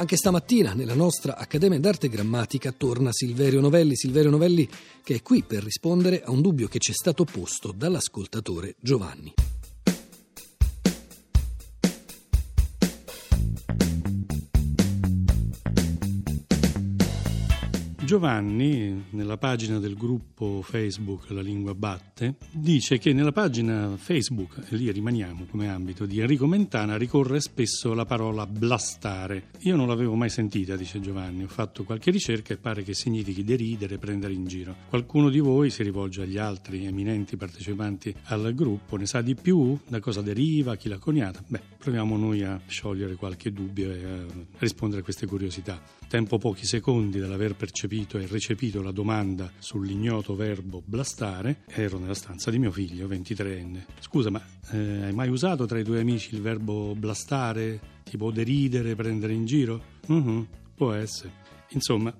Anche stamattina nella nostra Accademia d'Arte Grammatica torna Silverio Novelli, Silverio Novelli che è qui per rispondere a un dubbio che ci è stato posto dall'ascoltatore Giovanni. Giovanni, nella pagina del gruppo Facebook La Lingua Batte, dice che nella pagina Facebook, e lì rimaniamo come ambito, di Enrico Mentana ricorre spesso la parola blastare. Io non l'avevo mai sentita, dice Giovanni, ho fatto qualche ricerca e pare che significhi deridere, prendere in giro. Qualcuno di voi si rivolge agli altri eminenti partecipanti al gruppo, ne sa di più? Da cosa deriva? Chi l'ha coniata? Beh, proviamo noi a sciogliere qualche dubbio e a rispondere a queste curiosità. Tempo pochi secondi dall'aver percepito capito e recepito la domanda sull'ignoto verbo blastare, ero nella stanza di mio figlio, 23enne. Scusa, ma eh, hai mai usato tra i tuoi amici il verbo blastare? Tipo deridere, prendere in giro? Uh-huh, può essere. Insomma,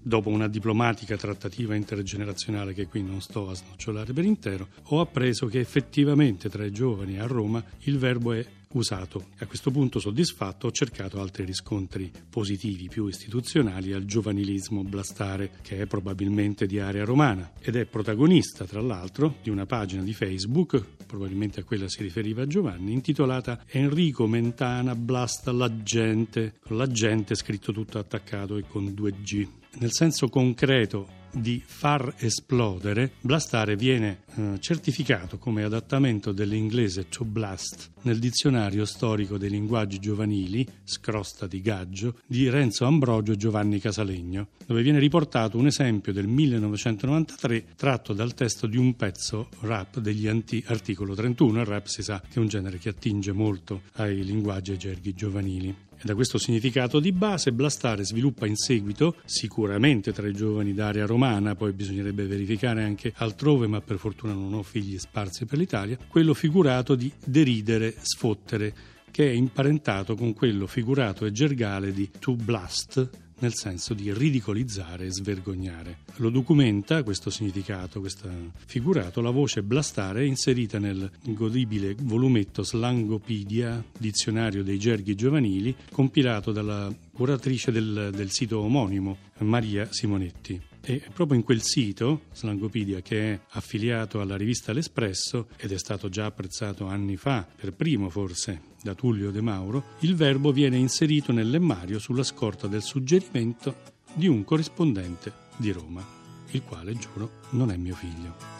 dopo una diplomatica trattativa intergenerazionale che qui non sto a snocciolare per intero, ho appreso che effettivamente tra i giovani a Roma il verbo è usato. A questo punto soddisfatto ho cercato altri riscontri positivi più istituzionali al giovanilismo blastare che è probabilmente di area romana ed è protagonista tra l'altro di una pagina di Facebook, probabilmente a quella si riferiva Giovanni, intitolata Enrico Mentana blasta la gente, con la gente scritto tutto attaccato e con due G. Nel senso concreto di far esplodere, blastare viene eh, certificato come adattamento dell'inglese to blast nel dizionario storico dei linguaggi giovanili, scrosta di gaggio, di Renzo Ambrogio e Giovanni Casalegno, dove viene riportato un esempio del 1993 tratto dal testo di un pezzo rap degli anti- articolo 31. Il rap si sa che è un genere che attinge molto ai linguaggi e ai gerghi giovanili. Da questo significato di base, blastare sviluppa in seguito, sicuramente tra i giovani d'area romana, poi bisognerebbe verificare anche altrove, ma per fortuna non ho figli sparsi per l'Italia, quello figurato di deridere, sfottere, che è imparentato con quello figurato e gergale di to blast, nel senso di ridicolizzare e svergognare. Lo documenta questo significato, questo figurato, la voce blastare inserita nel godibile volumetto Slangopedia, dizionario dei gerghi giovanili, compilato dalla curatrice del, del sito omonimo, Maria Simonetti. E proprio in quel sito, Slangopedia, che è affiliato alla rivista L'Espresso ed è stato già apprezzato anni fa, per primo forse, da Tullio De Mauro, il verbo viene inserito nel lemmario sulla scorta del suggerimento di un corrispondente di Roma, il quale, giuro, non è mio figlio.